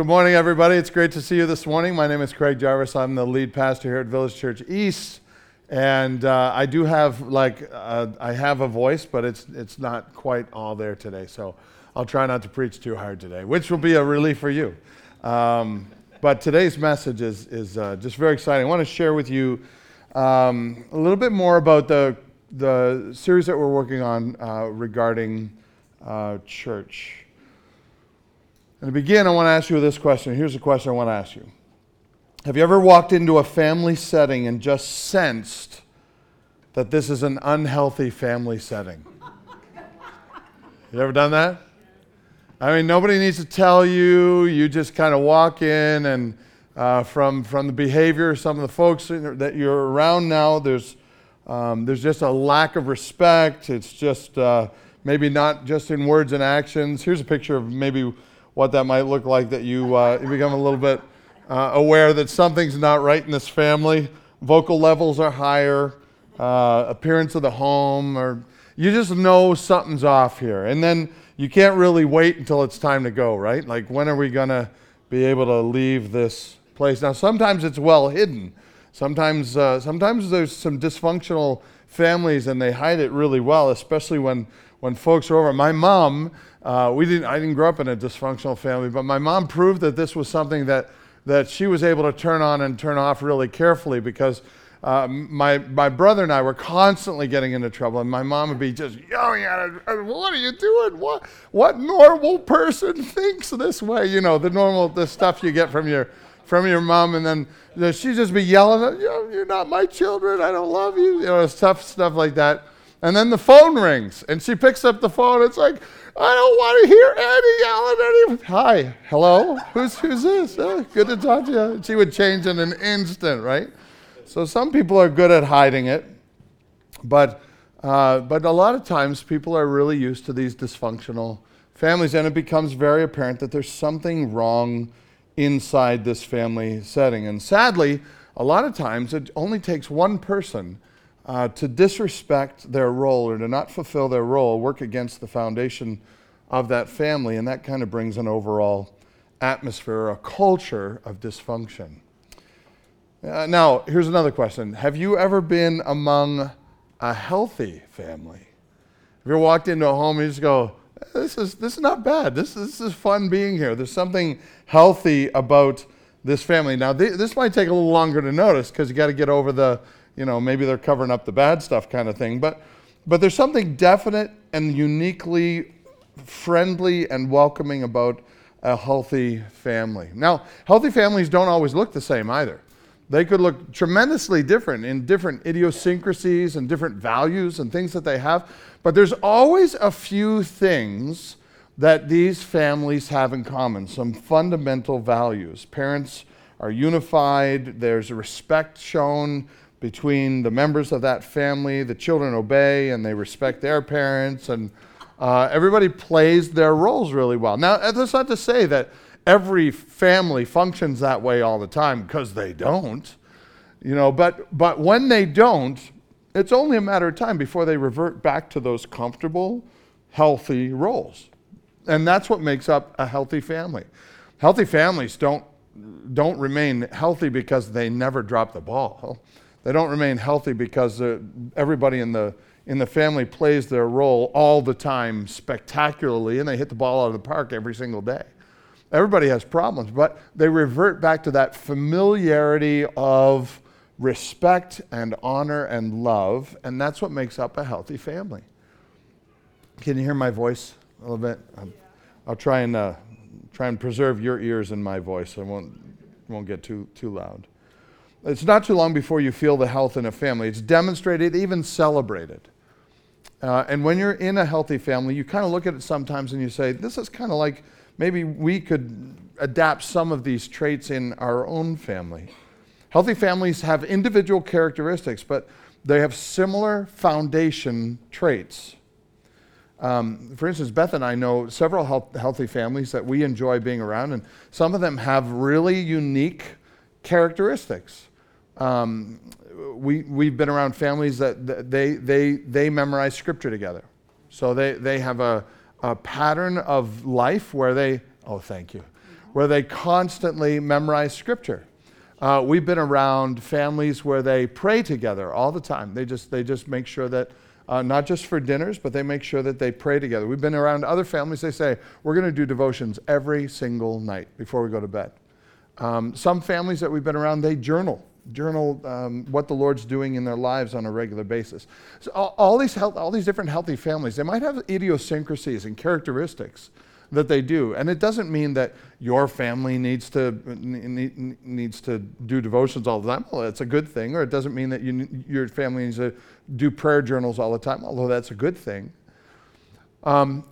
Good morning, everybody. It's great to see you this morning. My name is Craig Jarvis. I'm the lead pastor here at Village Church East, and uh, I do have like uh, I have a voice, but it's it's not quite all there today. So I'll try not to preach too hard today, which will be a relief for you. Um, but today's message is is uh, just very exciting. I want to share with you um, a little bit more about the the series that we're working on uh, regarding uh, church. And to begin, I want to ask you this question. Here's the question I want to ask you Have you ever walked into a family setting and just sensed that this is an unhealthy family setting? You ever done that? I mean, nobody needs to tell you. You just kind of walk in, and uh, from, from the behavior of some of the folks that you're around now, there's, um, there's just a lack of respect. It's just uh, maybe not just in words and actions. Here's a picture of maybe what that might look like that you, uh, you become a little bit uh, aware that something's not right in this family. Vocal levels are higher, uh, appearance of the home, or you just know something's off here. And then you can't really wait until it's time to go, right? Like, when are we going to be able to leave this place? Now, sometimes it's well hidden. Sometimes, uh, sometimes there's some dysfunctional families and they hide it really well, especially when, when folks are over. My mom, uh, we didn't, I didn't grow up in a dysfunctional family, but my mom proved that this was something that, that she was able to turn on and turn off really carefully because uh, my, my brother and I were constantly getting into trouble, and my mom would be just yelling at us, What are you doing? What, what normal person thinks this way? You know, the normal the stuff you get from your, from your mom, and then you know, she'd just be yelling, You're not my children, I don't love you. You know, tough stuff like that. And then the phone rings, and she picks up the phone. It's like, I don't want to hear Eddie yelling at him. Hi, hello, who's, who's this? Oh, good to talk to you. She would change in an instant, right? So some people are good at hiding it, but, uh, but a lot of times people are really used to these dysfunctional families, and it becomes very apparent that there's something wrong inside this family setting. And sadly, a lot of times it only takes one person uh, to disrespect their role or to not fulfill their role, work against the foundation of that family, and that kind of brings an overall atmosphere, a culture of dysfunction. Uh, now, here's another question Have you ever been among a healthy family? Have you walked into a home and you just go, this is, this is not bad. This, this is fun being here. There's something healthy about this family. Now, th- this might take a little longer to notice because you got to get over the you know, maybe they're covering up the bad stuff kind of thing. But, but there's something definite and uniquely friendly and welcoming about a healthy family. Now, healthy families don't always look the same either. They could look tremendously different in different idiosyncrasies and different values and things that they have. But there's always a few things that these families have in common, some fundamental values. Parents are unified, there's respect shown, between the members of that family. The children obey and they respect their parents, and uh, everybody plays their roles really well. Now, that's not to say that every family functions that way all the time, because they don't. You know, but, but when they don't, it's only a matter of time before they revert back to those comfortable, healthy roles. And that's what makes up a healthy family. Healthy families don't, don't remain healthy because they never drop the ball. They don't remain healthy because everybody in the, in the family plays their role all the time spectacularly and they hit the ball out of the park every single day. Everybody has problems, but they revert back to that familiarity of respect and honor and love, and that's what makes up a healthy family. Can you hear my voice a little bit? I'll try and, uh, try and preserve your ears in my voice. I won't, won't get too, too loud. It's not too long before you feel the health in a family. It's demonstrated, even celebrated. Uh, and when you're in a healthy family, you kind of look at it sometimes and you say, this is kind of like maybe we could adapt some of these traits in our own family. Healthy families have individual characteristics, but they have similar foundation traits. Um, for instance, Beth and I know several health, healthy families that we enjoy being around, and some of them have really unique characteristics. Um, we, we've been around families that they, they, they memorize scripture together. So they, they have a, a pattern of life where they, oh, thank you, where they constantly memorize scripture. Uh, we've been around families where they pray together all the time. They just, they just make sure that, uh, not just for dinners, but they make sure that they pray together. We've been around other families, they say, we're going to do devotions every single night before we go to bed. Um, some families that we've been around, they journal, journal um, what the Lord's doing in their lives on a regular basis. So all, all these health, all these different healthy families, they might have idiosyncrasies and characteristics that they do. And it doesn't mean that your family needs to, needs to do devotions all the time. Well, that's a good thing. Or it doesn't mean that you, your family needs to do prayer journals all the time, although that's a good thing. Um,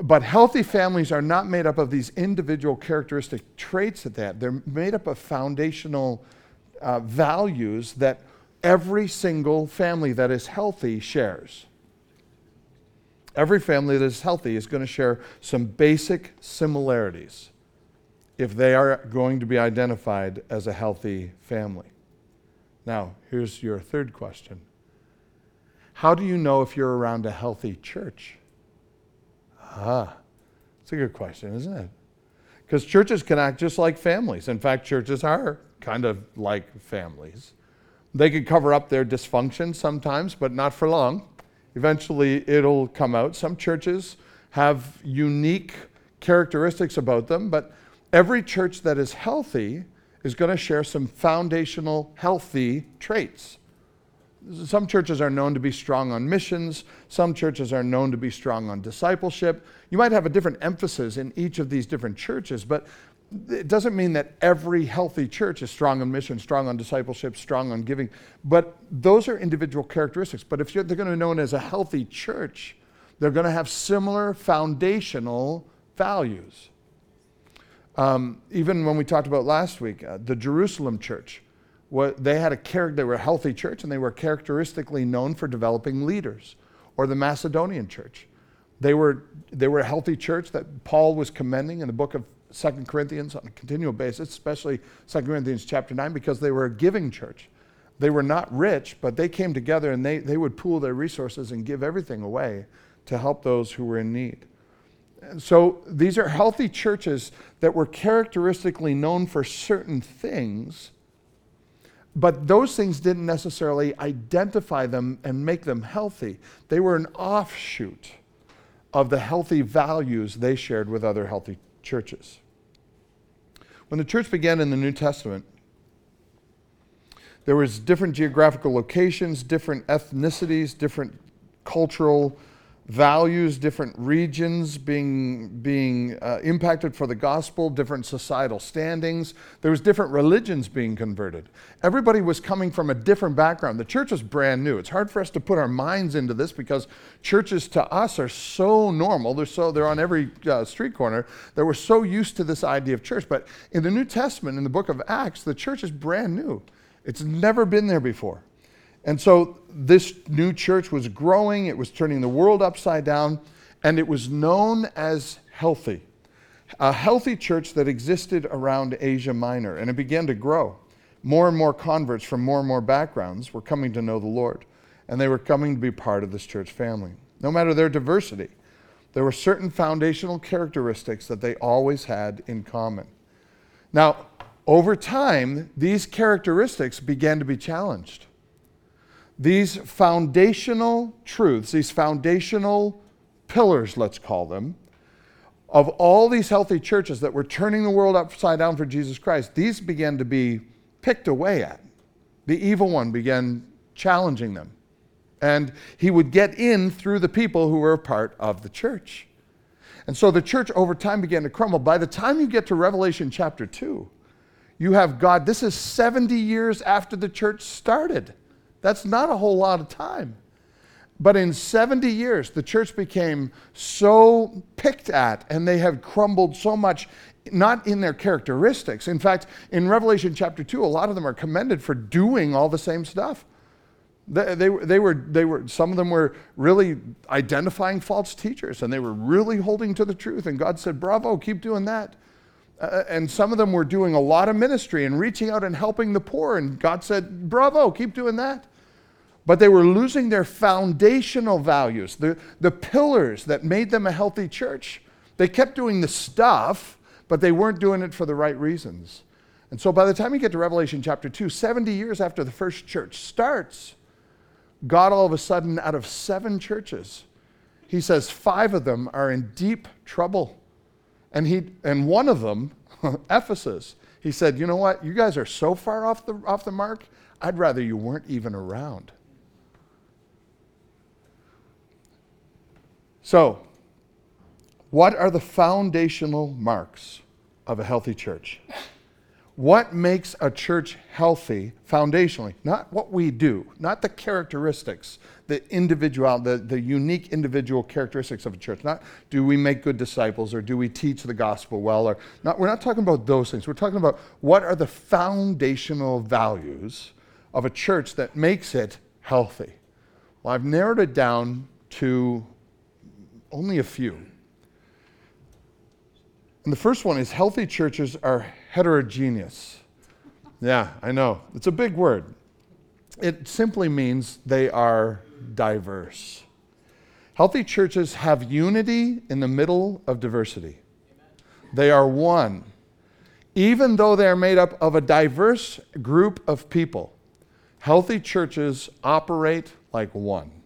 but healthy families are not made up of these individual characteristic traits of that. They're made up of foundational uh, values that every single family that is healthy shares. Every family that is healthy is going to share some basic similarities if they are going to be identified as a healthy family. Now, here's your third question How do you know if you're around a healthy church? Ah, it's a good question, isn't it? Because churches can act just like families. In fact, churches are kind of like families. They can cover up their dysfunction sometimes, but not for long. Eventually, it'll come out. Some churches have unique characteristics about them, but every church that is healthy is going to share some foundational healthy traits. Some churches are known to be strong on missions. Some churches are known to be strong on discipleship. You might have a different emphasis in each of these different churches, but it doesn't mean that every healthy church is strong on mission, strong on discipleship, strong on giving. But those are individual characteristics. But if they're going to be known as a healthy church, they're going to have similar foundational values. Um, even when we talked about last week, uh, the Jerusalem church, what, they had a character, they were a healthy church and they were characteristically known for developing leaders. Or the Macedonian church. They were, they were a healthy church that Paul was commending in the book of Second Corinthians on a continual basis, especially Second Corinthians chapter 9, because they were a giving church. They were not rich, but they came together and they, they would pool their resources and give everything away to help those who were in need. So these are healthy churches that were characteristically known for certain things, but those things didn't necessarily identify them and make them healthy. They were an offshoot of the healthy values they shared with other healthy churches. When the church began in the New Testament, there was different geographical locations, different ethnicities, different cultural values, different regions being, being uh, impacted for the gospel, different societal standings. There was different religions being converted. Everybody was coming from a different background. The church was brand new. It's hard for us to put our minds into this because churches to us are so normal. They're so they're on every uh, street corner that we're so used to this idea of church. But in the New Testament, in the book of Acts, the church is brand new. It's never been there before. And so this new church was growing, it was turning the world upside down, and it was known as healthy. A healthy church that existed around Asia Minor, and it began to grow. More and more converts from more and more backgrounds were coming to know the Lord, and they were coming to be part of this church family. No matter their diversity, there were certain foundational characteristics that they always had in common. Now, over time, these characteristics began to be challenged these foundational truths, these foundational pillars, let's call them, of all these healthy churches that were turning the world upside down for Jesus Christ, these began to be picked away at. The evil one began challenging them. And he would get in through the people who were a part of the church. And so the church over time began to crumble. By the time you get to Revelation chapter 2, you have God, this is 70 years after the church started. That's not a whole lot of time. But in 70 years, the church became so picked at and they have crumbled so much, not in their characteristics. In fact, in Revelation chapter 2, a lot of them are commended for doing all the same stuff. They, they, they, were, they were, some of them were really identifying false teachers and they were really holding to the truth. And God said, Bravo, keep doing that. Uh, and some of them were doing a lot of ministry and reaching out and helping the poor. And God said, Bravo, keep doing that but they were losing their foundational values, the, the pillars that made them a healthy church. They kept doing the stuff, but they weren't doing it for the right reasons. And so by the time you get to Revelation chapter 2, 70 years after the first church starts, God all of a sudden, out of seven churches, he says five of them are in deep trouble. And, he, and one of them, Ephesus, he said, You know what? You guys are so far off the, off the mark, I'd rather you weren't even around. So, what are the foundational marks of a healthy church? What makes a church healthy foundationally? Not what we do, not the characteristics, the individual, the, the unique individual characteristics of a church. Not do we make good disciples or do we teach the gospel well or not. We're not talking about those things. We're talking about what are the foundational values of a church that makes it healthy. Well, I've narrowed it down to only a few. And the first one is healthy churches are heterogeneous. Yeah, I know. It's a big word. It simply means they are diverse. Healthy churches have unity in the middle of diversity. They are one. Even though they are made up of a diverse group of people, healthy churches operate like one.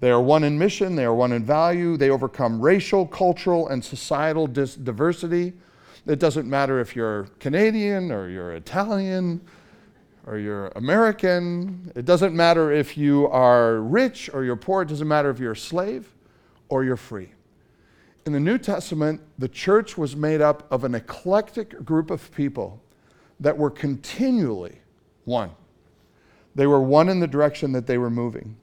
They are one in mission, they are one in value, they overcome racial, cultural, and societal dis- diversity. It doesn't matter if you're Canadian or you're Italian or you're American. It doesn't matter if you are rich or you're poor. It doesn't matter if you're a slave or you're free. In the New Testament, the church was made up of an eclectic group of people that were continually one. They were one in the direction that they were moving.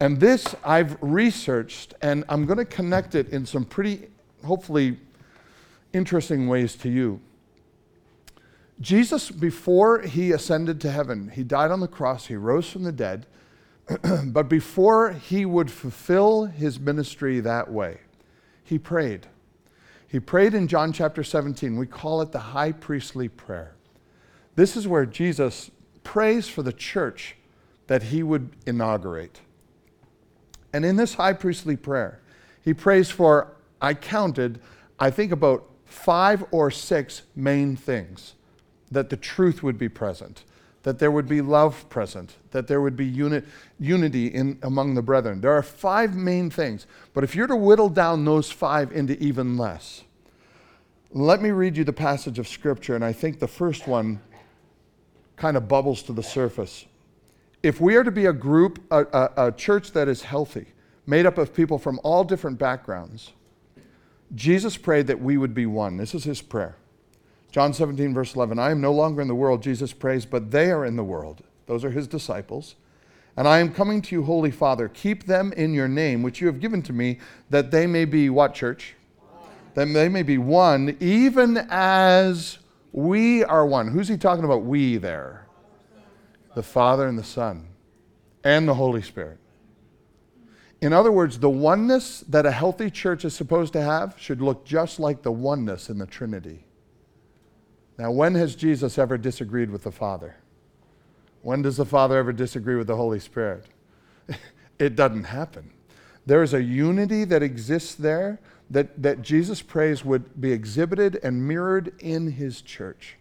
And this I've researched, and I'm going to connect it in some pretty, hopefully, interesting ways to you. Jesus, before he ascended to heaven, he died on the cross, he rose from the dead, but before he would fulfill his ministry that way, he prayed. He prayed in John chapter 17. We call it the high priestly prayer. This is where Jesus prays for the church that he would inaugurate. And in this high priestly prayer, he prays for, I counted, I think about five or six main things that the truth would be present, that there would be love present, that there would be uni- unity in, among the brethren. There are five main things, but if you're to whittle down those five into even less, let me read you the passage of Scripture, and I think the first one kind of bubbles to the surface if we are to be a group, a, a, a church that is healthy, made up of people from all different backgrounds, Jesus prayed that we would be one. This is his prayer. John 17, verse 11 I am no longer in the world, Jesus prays, but they are in the world. Those are his disciples. And I am coming to you, Holy Father. Keep them in your name, which you have given to me, that they may be what, church? That they may be one, even as we are one. Who's he talking about, we there? The Father and the Son and the Holy Spirit. In other words, the oneness that a healthy church is supposed to have should look just like the oneness in the Trinity. Now, when has Jesus ever disagreed with the Father? When does the Father ever disagree with the Holy Spirit? it doesn't happen. There is a unity that exists there that, that Jesus prays would be exhibited and mirrored in his church.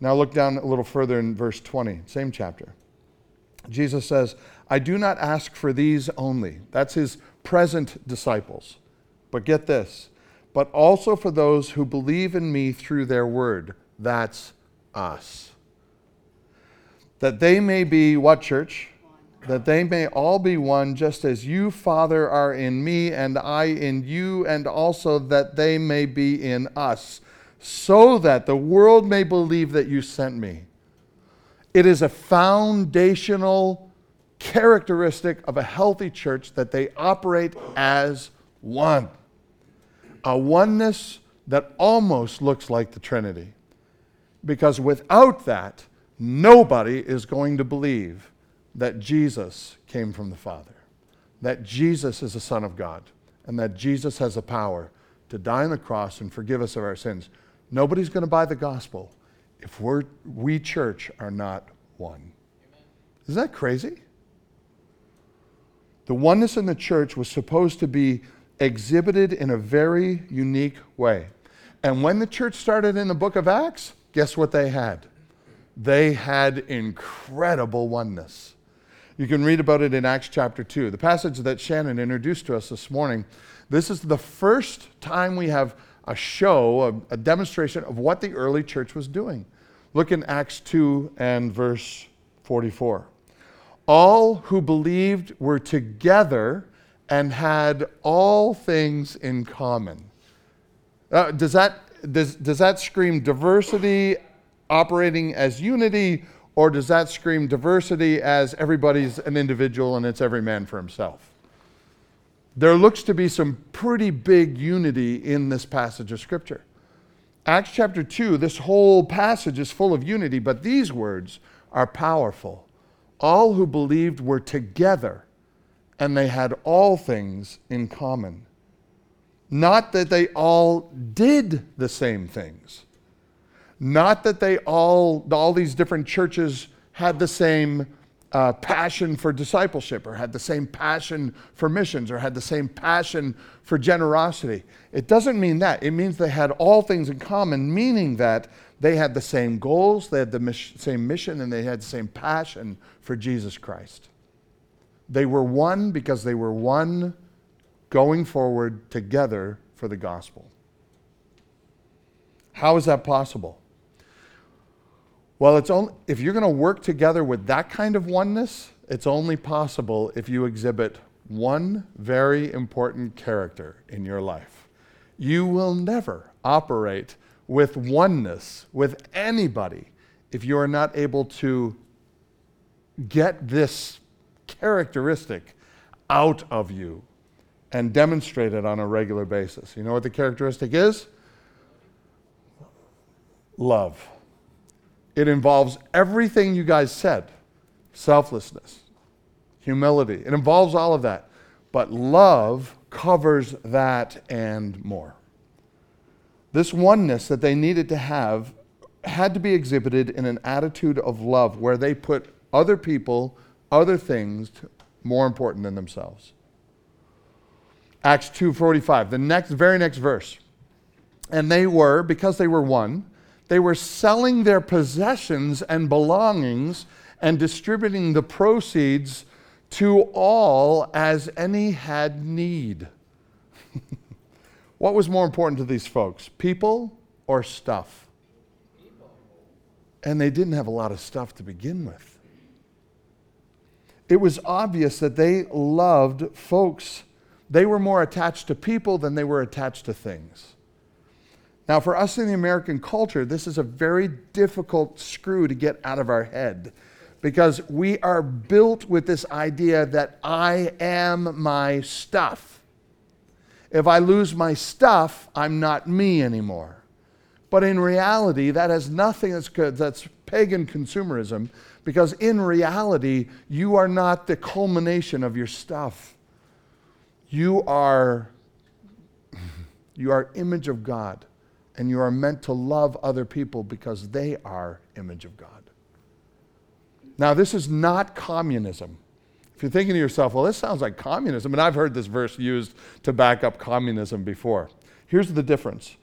Now look down a little further in verse 20, same chapter. Jesus says, I do not ask for these only. That's his present disciples. But get this, but also for those who believe in me through their word. That's us. That they may be what, church? That they may all be one, just as you, Father, are in me and I in you, and also that they may be in us so that the world may believe that you sent me. It is a foundational characteristic of a healthy church that they operate as one. A oneness that almost looks like the Trinity. Because without that, nobody is going to believe that Jesus came from the Father, that Jesus is the Son of God, and that Jesus has the power to die on the cross and forgive us of our sins. Nobody's going to buy the gospel if we're, we, church, are not one. Isn't that crazy? The oneness in the church was supposed to be exhibited in a very unique way. And when the church started in the book of Acts, guess what they had? They had incredible oneness. You can read about it in Acts chapter 2. The passage that Shannon introduced to us this morning, this is the first time we have a show, a, a demonstration of what the early church was doing. Look in Acts 2 and verse 44. All who believed were together and had all things in common. Uh, does, that, does, does that scream diversity operating as unity, or does that scream diversity as everybody's an individual and it's every man for himself? There looks to be some pretty big unity in this passage of Scripture. Acts chapter 2, this whole passage is full of unity, but these words are powerful. All who believed were together, and they had all things in common. Not that they all did the same things, not that they all, all these different churches had the same uh, passion for discipleship or had the same passion for missions or had the same passion for generosity. It doesn't mean that. It means they had all things in common, meaning that they had the same goals, they had the mis- same mission, and they had the same passion for Jesus Christ. They were one because they were one going forward together for the gospel. How is that possible? Well, it's only, if you're going to work together with that kind of oneness, it's only possible if you exhibit one very important character in your life. You will never operate with oneness with anybody if you are not able to get this characteristic out of you and demonstrate it on a regular basis. You know what the characteristic is? Love. It involves everything you guys said selflessness, humility. It involves all of that. But love covers that and more. This oneness that they needed to have had to be exhibited in an attitude of love where they put other people, other things more important than themselves. Acts 2:45, the next very next verse. And they were because they were one, they were selling their possessions and belongings and distributing the proceeds to all as any had need. what was more important to these folks, people or stuff? And they didn't have a lot of stuff to begin with. It was obvious that they loved folks. They were more attached to people than they were attached to things. Now, for us in the American culture, this is a very difficult screw to get out of our head because we are built with this idea that I am my stuff. If I lose my stuff, I'm not me anymore. But in reality, that has nothing that's good. That's pagan consumerism because in reality, you are not the culmination of your stuff. You are you are image of God and you are meant to love other people because they are image of God. Now, this is not communism. If you're thinking to yourself, well, this sounds like communism, and I've heard this verse used to back up communism before. Here's the difference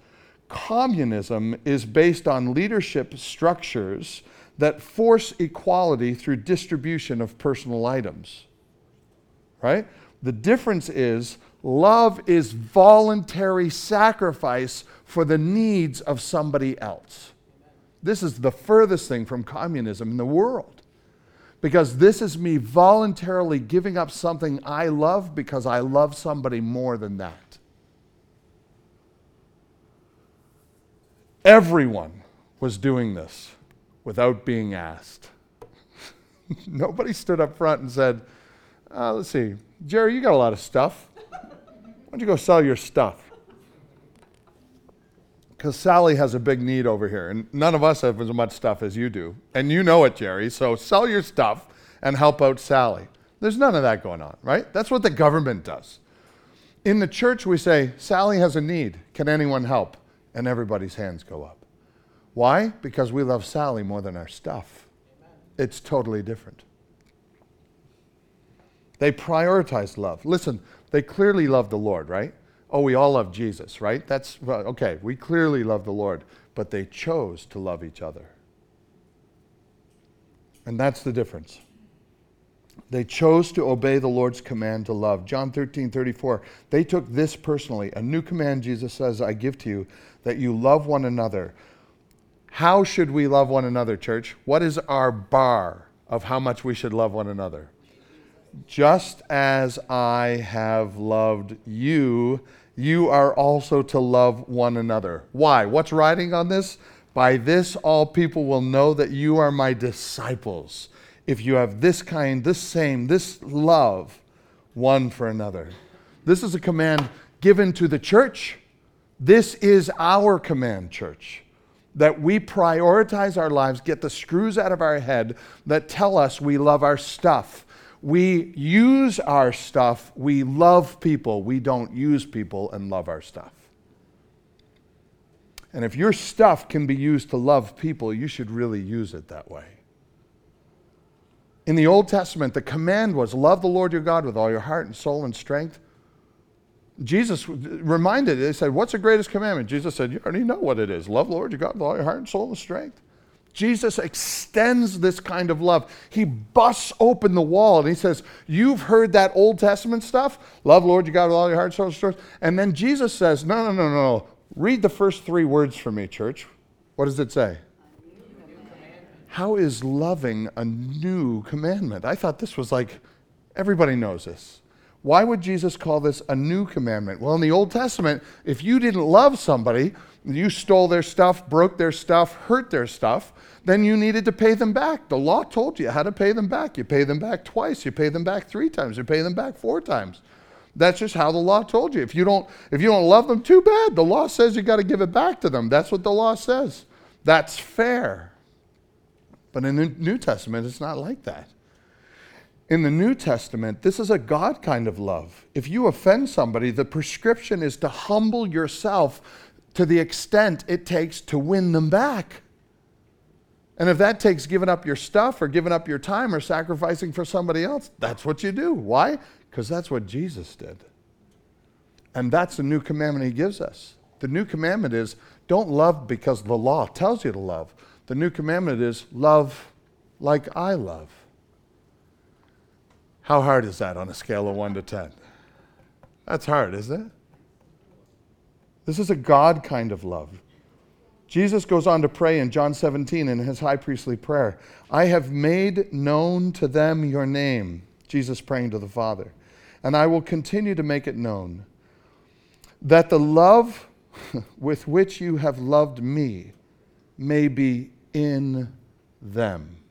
communism is based on leadership structures that force equality through distribution of personal items. Right? The difference is love is voluntary sacrifice for the needs of somebody else. This is the furthest thing from communism in the world. Because this is me voluntarily giving up something I love because I love somebody more than that. Everyone was doing this without being asked. Nobody stood up front and said, uh, let's see, Jerry, you got a lot of stuff. Why don't you go sell your stuff? Because Sally has a big need over here, and none of us have as much stuff as you do. And you know it, Jerry, so sell your stuff and help out Sally. There's none of that going on, right? That's what the government does. In the church, we say, Sally has a need. Can anyone help? And everybody's hands go up. Why? Because we love Sally more than our stuff. Amen. It's totally different. They prioritize love. Listen, they clearly love the Lord, right? Oh, we all love Jesus, right? That's well, okay. We clearly love the Lord, but they chose to love each other. And that's the difference. They chose to obey the Lord's command to love. John 13, 34. They took this personally. A new command, Jesus says, I give to you, that you love one another. How should we love one another, church? What is our bar of how much we should love one another? Just as I have loved you, you are also to love one another. Why? What's writing on this? By this, all people will know that you are my disciples if you have this kind, this same, this love one for another. This is a command given to the church. This is our command, church. That we prioritize our lives, get the screws out of our head that tell us we love our stuff. We use our stuff, we love people. We don't use people and love our stuff. And if your stuff can be used to love people, you should really use it that way. In the Old Testament, the command was love the Lord your God with all your heart and soul and strength. Jesus reminded, they said, What's the greatest commandment? Jesus said, You already know what it is. Love the Lord your God with all your heart and soul and strength. Jesus extends this kind of love. He busts open the wall and he says, You've heard that Old Testament stuff? Love Lord you with all your heart, soul, and strength. And then Jesus says, No, no, no, no. Read the first three words for me, church. What does it say? How is loving a new commandment? I thought this was like, everybody knows this. Why would Jesus call this a new commandment? Well, in the Old Testament, if you didn't love somebody, you stole their stuff, broke their stuff, hurt their stuff, then you needed to pay them back. The law told you how to pay them back. You pay them back twice, you pay them back three times, you pay them back four times. That's just how the law told you. If you don't, if you don't love them, too bad. The law says you got to give it back to them. That's what the law says. That's fair. But in the New Testament, it's not like that. In the New Testament, this is a God kind of love. If you offend somebody, the prescription is to humble yourself to the extent it takes to win them back. And if that takes giving up your stuff or giving up your time or sacrificing for somebody else, that's what you do. Why? Because that's what Jesus did. And that's the new commandment he gives us. The new commandment is don't love because the law tells you to love. The new commandment is love like I love. How hard is that on a scale of 1 to 10? That's hard, isn't it? This is a God kind of love. Jesus goes on to pray in John 17 in his high priestly prayer I have made known to them your name, Jesus praying to the Father, and I will continue to make it known, that the love with which you have loved me may be in them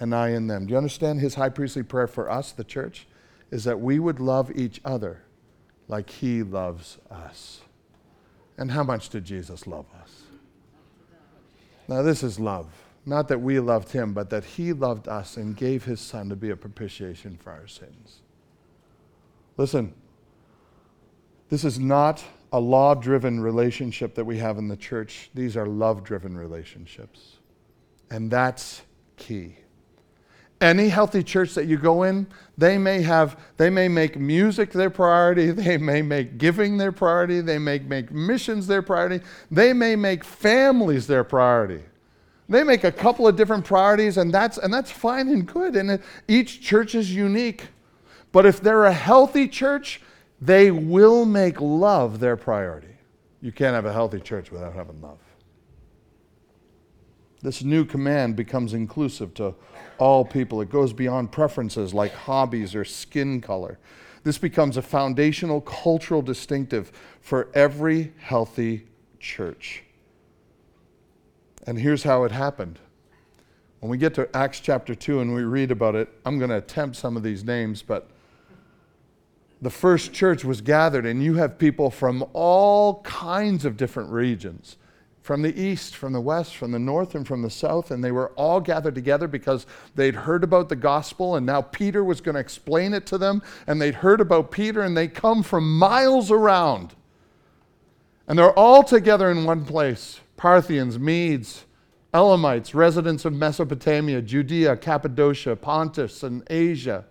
and I in them. Do you understand his high priestly prayer for us, the church? Is that we would love each other like he loves us. And how much did Jesus love us? Now, this is love. Not that we loved him, but that he loved us and gave his son to be a propitiation for our sins. Listen, this is not a law driven relationship that we have in the church. These are love driven relationships. And that's key. Any healthy church that you go in, they may have, they may make music their priority, they may make giving their priority, they may make missions their priority, they may make families their priority. They make a couple of different priorities, and that's, and that's fine and good. And it, each church is unique. But if they're a healthy church, they will make love their priority. You can't have a healthy church without having love. This new command becomes inclusive to all people. It goes beyond preferences like hobbies or skin color. This becomes a foundational cultural distinctive for every healthy church. And here's how it happened. When we get to Acts chapter 2 and we read about it, I'm going to attempt some of these names, but the first church was gathered, and you have people from all kinds of different regions from the east, from the west, from the north, and from the south, and they were all gathered together because they'd heard about the gospel, and now Peter was going to explain it to them, and they'd heard about Peter, and they come from miles around. And they're all together in one place Parthians, Medes, Elamites, residents of Mesopotamia, Judea, Cappadocia, Pontus, and Asia,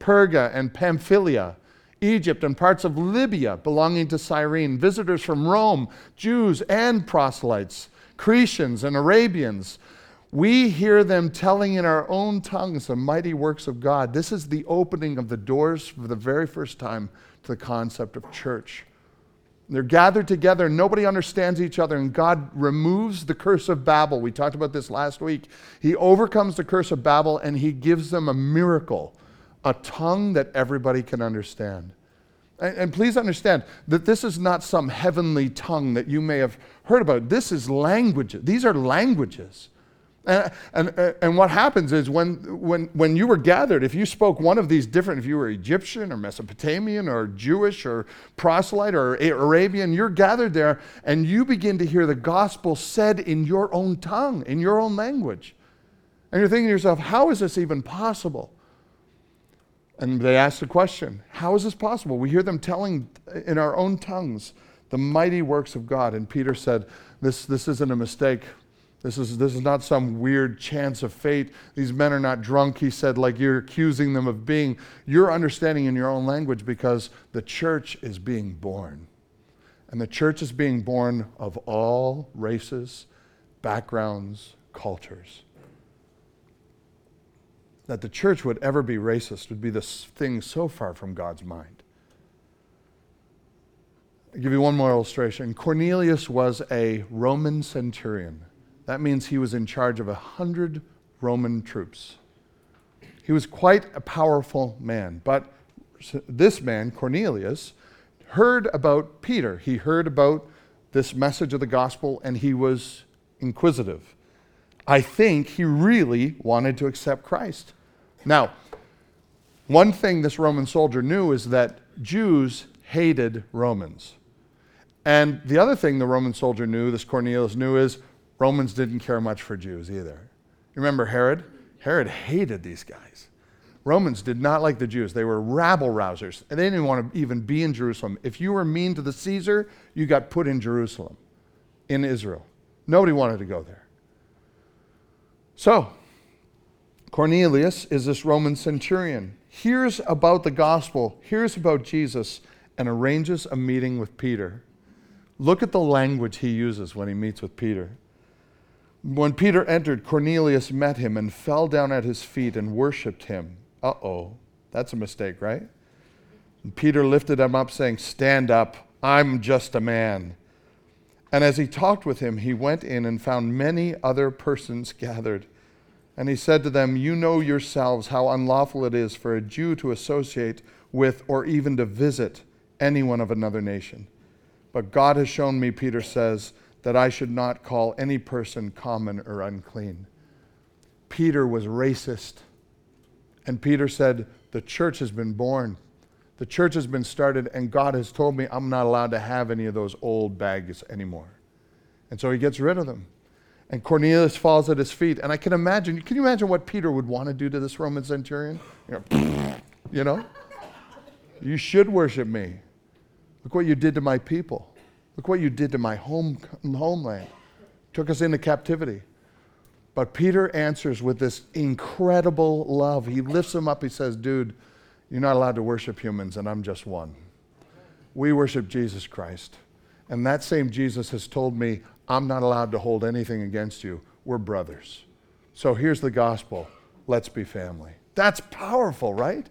Perga, and Pamphylia Egypt, and parts of Libya belonging to Cyrene, visitors from Rome, Jews and proselytes, Cretians and Arabians. We hear them telling in our own tongues the mighty works of God. This is the opening of the doors for the very first time to the concept of church. They're gathered together, nobody understands each other, and God removes the curse of Babel. We talked about this last week. He overcomes the curse of Babel and he gives them a miracle, a tongue that everybody can understand. And, and please understand that this is not some heavenly tongue that you may have heard about. This is language. These are languages. And, and, and what happens is when, when, when you were gathered, if you spoke one of these different, if you were Egyptian or Mesopotamian or Jewish or proselyte or Arabian, you're gathered there and you begin to hear the gospel said in your own tongue, in your own language. And you're thinking to yourself, how is this even possible? And they ask the question, how is this possible? We hear them telling in our own tongues the mighty works of God. And Peter said, this, this isn't a mistake. This is, this is not some weird chance of fate. These men are not drunk, he said, like you're accusing them of being. You're understanding in your own language because the church is being born. And the church is being born of all races, backgrounds, cultures. That the church would ever be racist would be this thing so far from God's mind. I'll give you one more illustration. Cornelius was a Roman centurion. That means he was in charge of a hundred Roman troops. He was quite a powerful man, but this man, Cornelius, heard about Peter. He heard about this message of the gospel and he was inquisitive. I think he really wanted to accept Christ. Now, one thing this Roman soldier knew is that Jews hated Romans. And the other thing the Roman soldier knew, this Cornelius knew, is Romans didn't care much for Jews either. You remember Herod? Herod hated these guys. Romans did not like the Jews. They were rabble rousers, and they didn't want to even be in Jerusalem. If you were mean to the Caesar, you got put in Jerusalem, in Israel. Nobody wanted to go there. So, Cornelius is this Roman centurion, hears about the gospel, hears about Jesus, and arranges a meeting with Peter. Look at the language he uses when he meets with Peter. When Peter entered, Cornelius met him and fell down at his feet and worshiped him. Uh oh, that's a mistake, right? And Peter lifted him up, saying, Stand up, I'm just a man. And as he talked with him, he went in and found many other persons gathered. And he said to them, You know yourselves how unlawful it is for a Jew to associate with or even to visit anyone of another nation. But God has shown me, Peter says, that I should not call any person common or unclean. Peter was racist. And Peter said, The church has been born. The church has been started, and God has told me I'm not allowed to have any of those old bags anymore. And so he gets rid of them. And Cornelius falls at his feet. And I can imagine, can you imagine what Peter would want to do to this Roman centurion? You know, you, know? you should worship me. Look what you did to my people. Look what you did to my home, homeland. Took us into captivity. But Peter answers with this incredible love. He lifts him up. He says, Dude, you're not allowed to worship humans, and I'm just one. We worship Jesus Christ. And that same Jesus has told me, I'm not allowed to hold anything against you. We're brothers. So here's the gospel let's be family. That's powerful, right?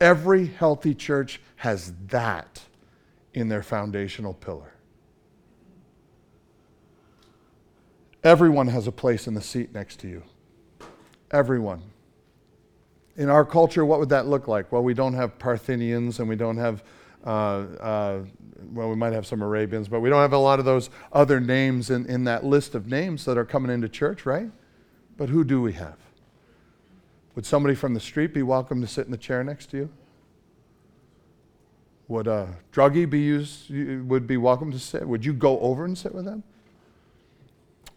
Every healthy church has that in their foundational pillar. Everyone has a place in the seat next to you. Everyone. In our culture, what would that look like? Well, we don't have Parthians and we don't have, uh, uh, well, we might have some Arabians, but we don't have a lot of those other names in, in that list of names that are coming into church, right? But who do we have? Would somebody from the street be welcome to sit in the chair next to you? Would a druggie be used, would be welcome to sit? Would you go over and sit with them?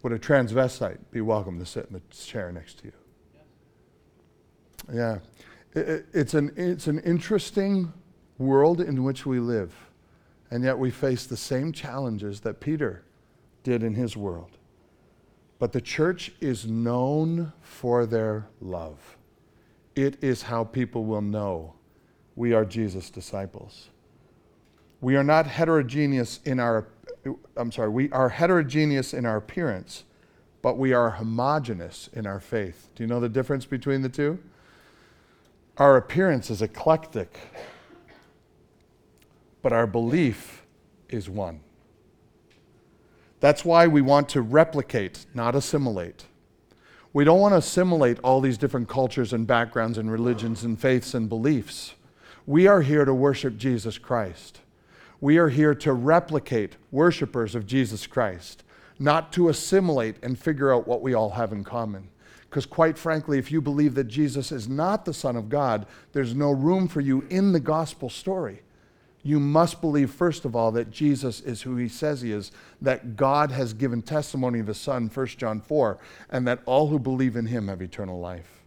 Would a transvestite be welcome to sit in the chair next to you? Yeah. It, it's, an, it's an interesting world in which we live, and yet we face the same challenges that Peter did in his world. But the church is known for their love. It is how people will know we are Jesus' disciples. We are not heterogeneous in our, I'm sorry, we are heterogeneous in our appearance, but we are homogenous in our faith. Do you know the difference between the two? Our appearance is eclectic, but our belief is one. That's why we want to replicate, not assimilate. We don't want to assimilate all these different cultures and backgrounds and religions and faiths and beliefs. We are here to worship Jesus Christ. We are here to replicate worshipers of Jesus Christ, not to assimilate and figure out what we all have in common. Because, quite frankly, if you believe that Jesus is not the Son of God, there's no room for you in the gospel story. You must believe, first of all, that Jesus is who he says he is, that God has given testimony of his Son, 1 John 4, and that all who believe in him have eternal life.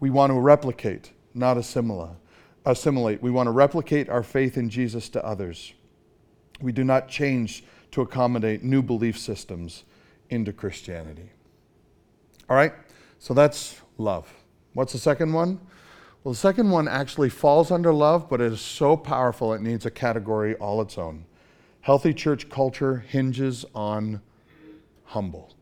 We want to replicate, not assimilate. assimilate. We want to replicate our faith in Jesus to others. We do not change to accommodate new belief systems into Christianity. All right, so that's love. What's the second one? Well, the second one actually falls under love, but it is so powerful it needs a category all its own. Healthy church culture hinges on humble.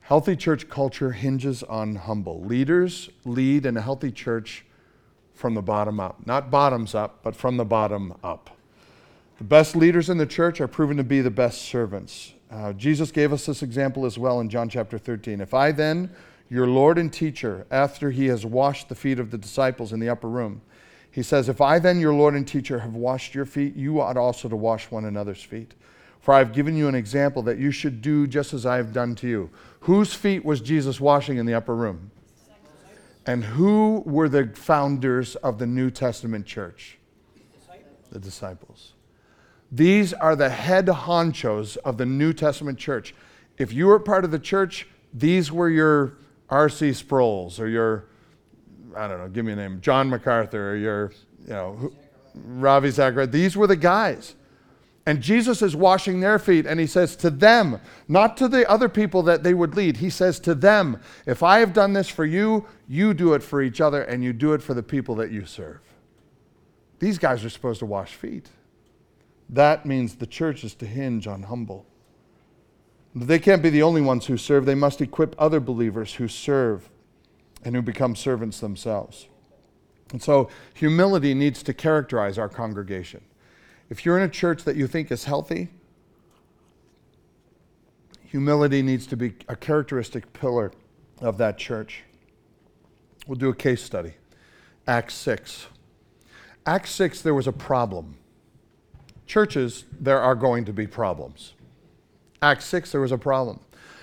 Healthy church culture hinges on humble. Leaders lead in a healthy church from the bottom up. Not bottoms up, but from the bottom up. The best leaders in the church are proven to be the best servants. Uh, Jesus gave us this example as well in John chapter 13. If I then, your Lord and teacher, after he has washed the feet of the disciples in the upper room. He says, If I then, your Lord and teacher, have washed your feet, you ought also to wash one another's feet. For I have given you an example that you should do just as I have done to you. Whose feet was Jesus washing in the upper room? And who were the founders of the New Testament church? The disciples. These are the head honchos of the New Testament church. If you were part of the church, these were your R.C. Sproul's or your, I don't know, give me a name, John MacArthur or your, you know, Ravi Zacharias. These were the guys. And Jesus is washing their feet, and he says to them, not to the other people that they would lead, he says to them, If I have done this for you, you do it for each other, and you do it for the people that you serve. These guys are supposed to wash feet. That means the church is to hinge on humble. They can't be the only ones who serve. They must equip other believers who serve and who become servants themselves. And so humility needs to characterize our congregation. If you're in a church that you think is healthy, humility needs to be a characteristic pillar of that church. We'll do a case study. Acts 6. Acts 6, there was a problem. Churches, there are going to be problems. Acts 6, there was a problem.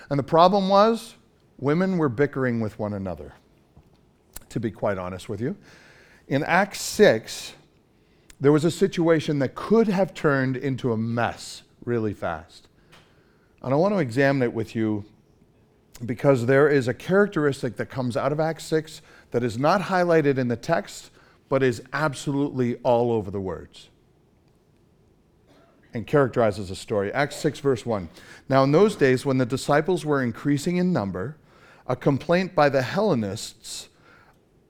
And the problem was women were bickering with one another, to be quite honest with you. In Acts 6, there was a situation that could have turned into a mess really fast. And I want to examine it with you because there is a characteristic that comes out of Acts 6 that is not highlighted in the text, but is absolutely all over the words and characterizes a story. Acts 6, verse 1. Now, in those days, when the disciples were increasing in number, a complaint by the Hellenists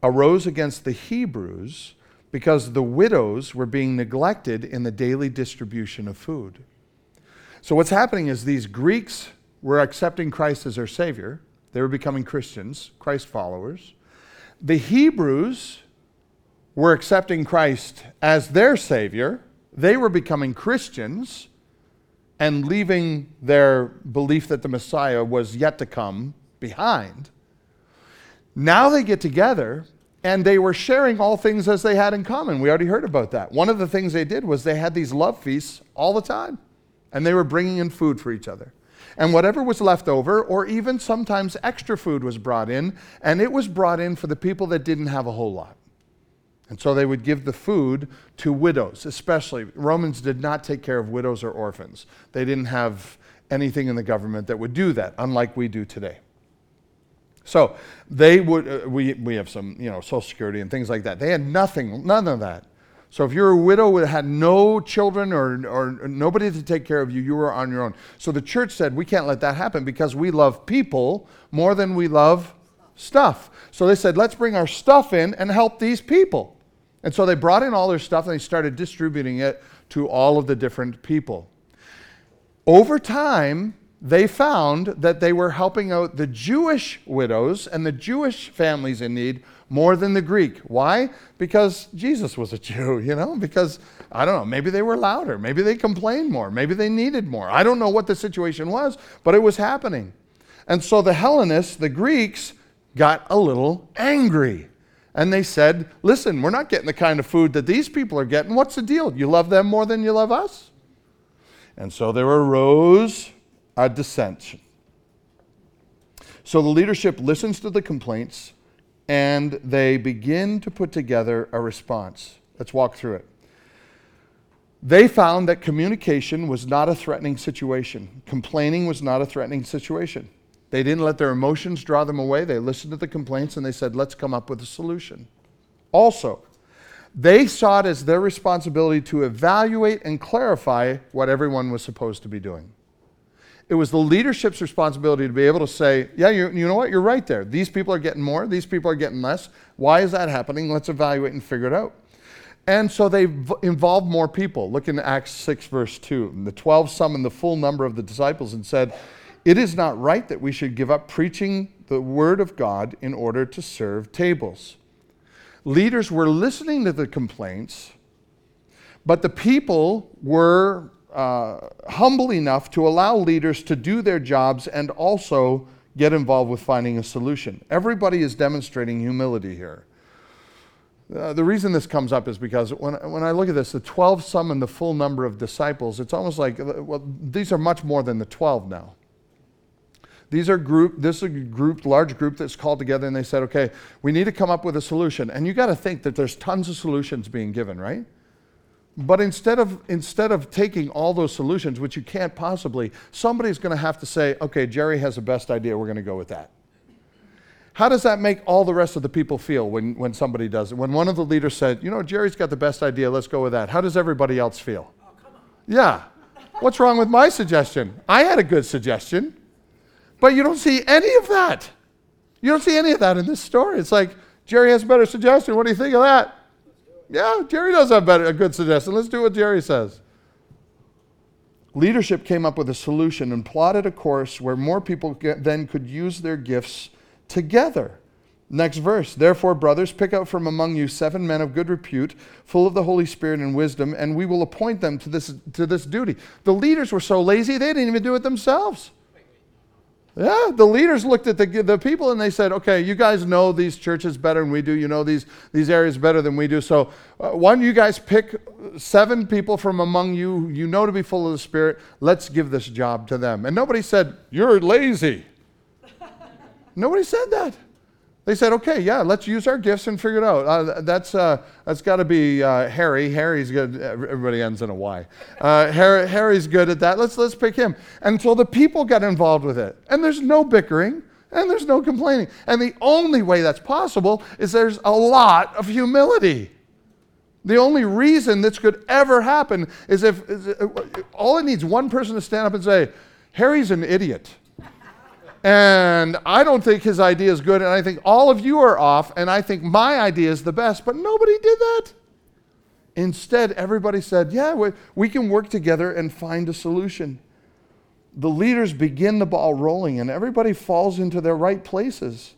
arose against the Hebrews because the widows were being neglected in the daily distribution of food. So, what's happening is these Greeks were accepting Christ as their Savior, they were becoming Christians, Christ followers. The Hebrews were accepting Christ as their Savior they were becoming Christians and leaving their belief that the Messiah was yet to come behind. Now they get together and they were sharing all things as they had in common. We already heard about that. One of the things they did was they had these love feasts all the time, and they were bringing in food for each other. And whatever was left over, or even sometimes extra food, was brought in, and it was brought in for the people that didn't have a whole lot. And so they would give the food to widows, especially. Romans did not take care of widows or orphans. They didn't have anything in the government that would do that, unlike we do today. So they would, uh, we, we have some, you know, Social Security and things like that. They had nothing, none of that. So if you're a widow that had no children or, or nobody to take care of you, you were on your own. So the church said, we can't let that happen because we love people more than we love stuff. So they said, let's bring our stuff in and help these people. And so they brought in all their stuff and they started distributing it to all of the different people. Over time, they found that they were helping out the Jewish widows and the Jewish families in need more than the Greek. Why? Because Jesus was a Jew, you know? Because, I don't know, maybe they were louder. Maybe they complained more. Maybe they needed more. I don't know what the situation was, but it was happening. And so the Hellenists, the Greeks, got a little angry. And they said, listen, we're not getting the kind of food that these people are getting. What's the deal? You love them more than you love us? And so there arose a dissension. So the leadership listens to the complaints and they begin to put together a response. Let's walk through it. They found that communication was not a threatening situation, complaining was not a threatening situation. They didn't let their emotions draw them away. They listened to the complaints and they said, let's come up with a solution. Also, they saw it as their responsibility to evaluate and clarify what everyone was supposed to be doing. It was the leadership's responsibility to be able to say, yeah, you, you know what, you're right there. These people are getting more, these people are getting less. Why is that happening? Let's evaluate and figure it out. And so they v- involved more people. Look in Acts 6, verse 2. And the 12 summoned the full number of the disciples and said, It is not right that we should give up preaching the word of God in order to serve tables. Leaders were listening to the complaints, but the people were uh, humble enough to allow leaders to do their jobs and also get involved with finding a solution. Everybody is demonstrating humility here. Uh, the reason this comes up is because when, when I look at this, the 12 summoned the full number of disciples. It's almost like, uh, well, these are much more than the 12 now. These are group, this is a group, large group that's called together and they said, okay, we need to come up with a solution. And you got to think that there's tons of solutions being given, right? But instead of, instead of taking all those solutions, which you can't possibly, somebody's going to have to say, okay, Jerry has the best idea, we're going to go with that. How does that make all the rest of the people feel when, when somebody does it? When one of the leaders said, you know, Jerry's got the best idea, let's go with that. How does everybody else feel? Oh, yeah. What's wrong with my suggestion? I had a good suggestion. But you don't see any of that. You don't see any of that in this story. It's like, Jerry has a better suggestion. What do you think of that? Yeah, Jerry does have better, a good suggestion. Let's do what Jerry says. Leadership came up with a solution and plotted a course where more people then could use their gifts together. Next verse. Therefore, brothers, pick out from among you seven men of good repute, full of the Holy Spirit and wisdom, and we will appoint them to this, to this duty. The leaders were so lazy, they didn't even do it themselves. Yeah, the leaders looked at the, the people and they said, okay, you guys know these churches better than we do. You know these, these areas better than we do. So, uh, why don't you guys pick seven people from among you you know to be full of the Spirit? Let's give this job to them. And nobody said, you're lazy. nobody said that. They said, okay, yeah, let's use our gifts and figure it out. Uh, that's uh, that's got to be uh, Harry. Harry's good. Everybody ends in a Y. Uh, Harry, Harry's good at that. Let's, let's pick him. And so the people got involved with it. And there's no bickering and there's no complaining. And the only way that's possible is there's a lot of humility. The only reason this could ever happen is if is, uh, all it needs one person to stand up and say, Harry's an idiot. And I don't think his idea is good, and I think all of you are off, and I think my idea is the best, but nobody did that. Instead, everybody said, Yeah, we, we can work together and find a solution. The leaders begin the ball rolling, and everybody falls into their right places.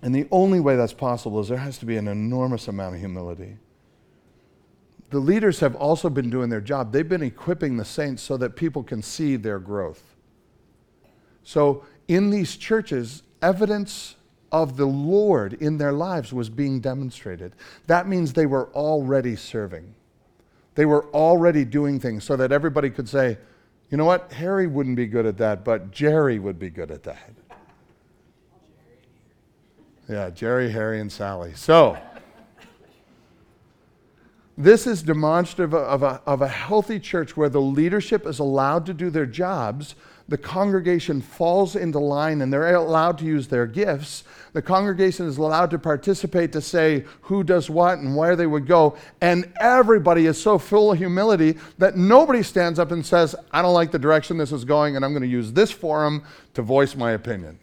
And the only way that's possible is there has to be an enormous amount of humility. The leaders have also been doing their job. They've been equipping the saints so that people can see their growth. So in these churches, evidence of the Lord in their lives was being demonstrated. That means they were already serving. They were already doing things so that everybody could say, you know what, Harry wouldn't be good at that, but Jerry would be good at that. Yeah, Jerry, Harry, and Sally. So, this is demonstrative of a, of a healthy church where the leadership is allowed to do their jobs the congregation falls into line and they're allowed to use their gifts. The congregation is allowed to participate to say who does what and where they would go. And everybody is so full of humility that nobody stands up and says, I don't like the direction this is going, and I'm going to use this forum to voice my opinion.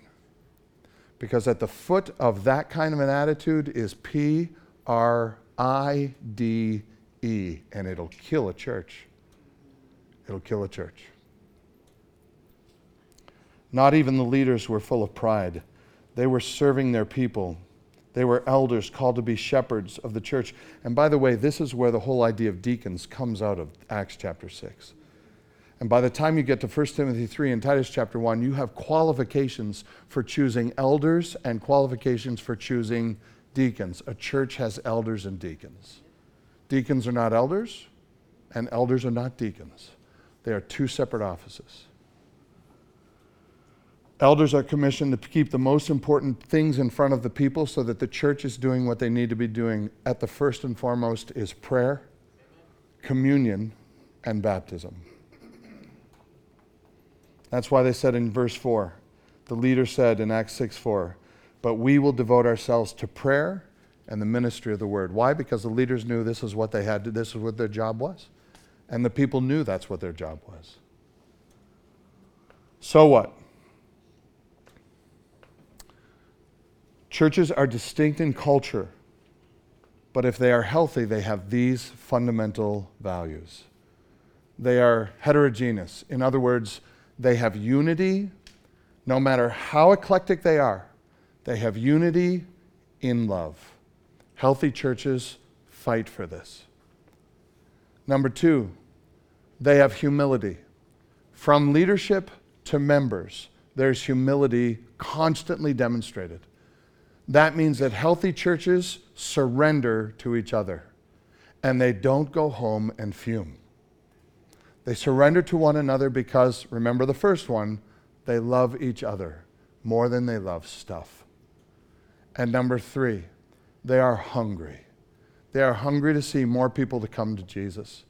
Because at the foot of that kind of an attitude is P R I D E, and it'll kill a church. It'll kill a church. Not even the leaders were full of pride. They were serving their people. They were elders called to be shepherds of the church. And by the way, this is where the whole idea of deacons comes out of Acts chapter 6. And by the time you get to 1 Timothy 3 and Titus chapter 1, you have qualifications for choosing elders and qualifications for choosing deacons. A church has elders and deacons. Deacons are not elders, and elders are not deacons. They are two separate offices. Elders are commissioned to keep the most important things in front of the people so that the church is doing what they need to be doing. At the first and foremost is prayer, communion, and baptism. That's why they said in verse 4, the leader said in Acts 6 4, but we will devote ourselves to prayer and the ministry of the word. Why? Because the leaders knew this is what they had to, this is what their job was. And the people knew that's what their job was. So what? Churches are distinct in culture, but if they are healthy, they have these fundamental values. They are heterogeneous. In other words, they have unity no matter how eclectic they are. They have unity in love. Healthy churches fight for this. Number two, they have humility. From leadership to members, there's humility constantly demonstrated. That means that healthy churches surrender to each other and they don't go home and fume. They surrender to one another because, remember the first one, they love each other more than they love stuff. And number three, they are hungry. They are hungry to see more people to come to Jesus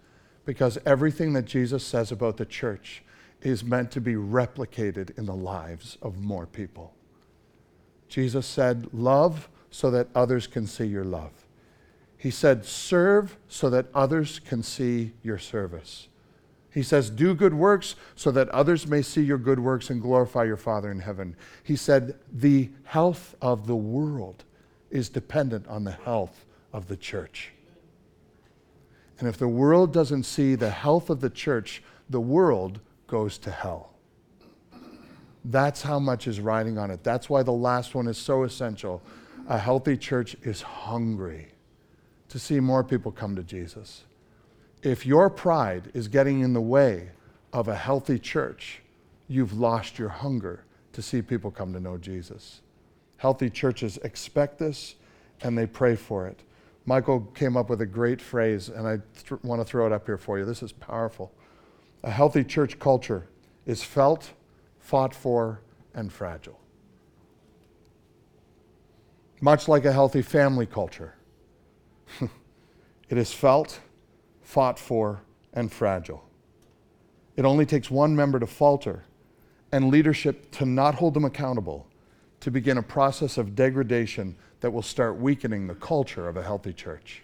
because everything that Jesus says about the church is meant to be replicated in the lives of more people. Jesus said, Love so that others can see your love. He said, Serve so that others can see your service. He says, Do good works so that others may see your good works and glorify your Father in heaven. He said, The health of the world is dependent on the health of the church. And if the world doesn't see the health of the church, the world goes to hell. That's how much is riding on it. That's why the last one is so essential. A healthy church is hungry to see more people come to Jesus. If your pride is getting in the way of a healthy church, you've lost your hunger to see people come to know Jesus. Healthy churches expect this and they pray for it. Michael came up with a great phrase, and I th- want to throw it up here for you. This is powerful. A healthy church culture is felt fought for, and fragile. Much like a healthy family culture, it is felt, fought for, and fragile. It only takes one member to falter and leadership to not hold them accountable to begin a process of degradation that will start weakening the culture of a healthy church.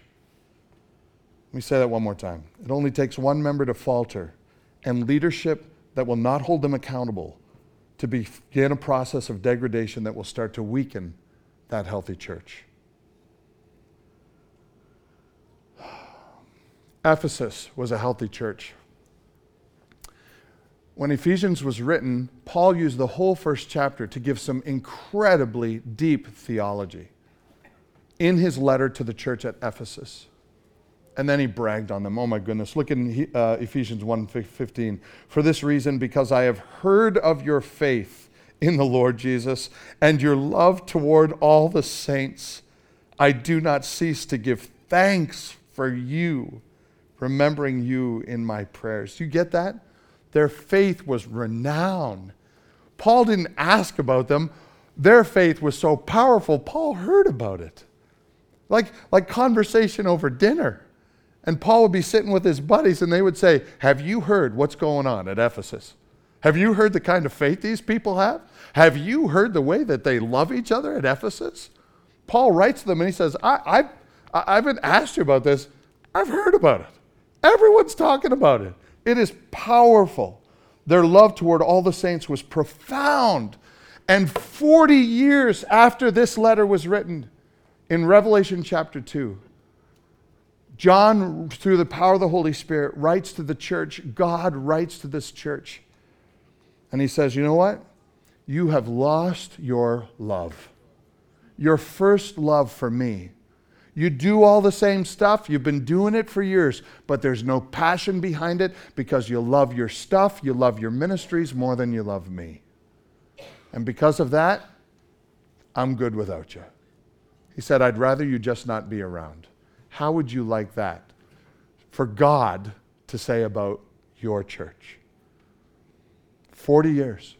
Let me say that one more time. It only takes one member to falter and leadership that will not hold them accountable to begin a process of degradation that will start to weaken that healthy church. Ephesus was a healthy church. When Ephesians was written, Paul used the whole first chapter to give some incredibly deep theology in his letter to the church at Ephesus. And then he bragged on them. Oh my goodness. Look in uh, Ephesians 1:15. For this reason because I have heard of your faith in the Lord Jesus and your love toward all the saints, I do not cease to give thanks for you, remembering you in my prayers. Do you get that? Their faith was renowned. Paul didn't ask about them. Their faith was so powerful, Paul heard about it. Like, like conversation over dinner. And Paul would be sitting with his buddies and they would say, Have you heard what's going on at Ephesus? Have you heard the kind of faith these people have? Have you heard the way that they love each other at Ephesus? Paul writes to them and he says, I, I, I haven't asked you about this. I've heard about it. Everyone's talking about it. It is powerful. Their love toward all the saints was profound. And 40 years after this letter was written, in Revelation chapter 2, John, through the power of the Holy Spirit, writes to the church. God writes to this church. And he says, You know what? You have lost your love, your first love for me. You do all the same stuff. You've been doing it for years, but there's no passion behind it because you love your stuff, you love your ministries more than you love me. And because of that, I'm good without you. He said, I'd rather you just not be around. How would you like that for God to say about your church? 40 years.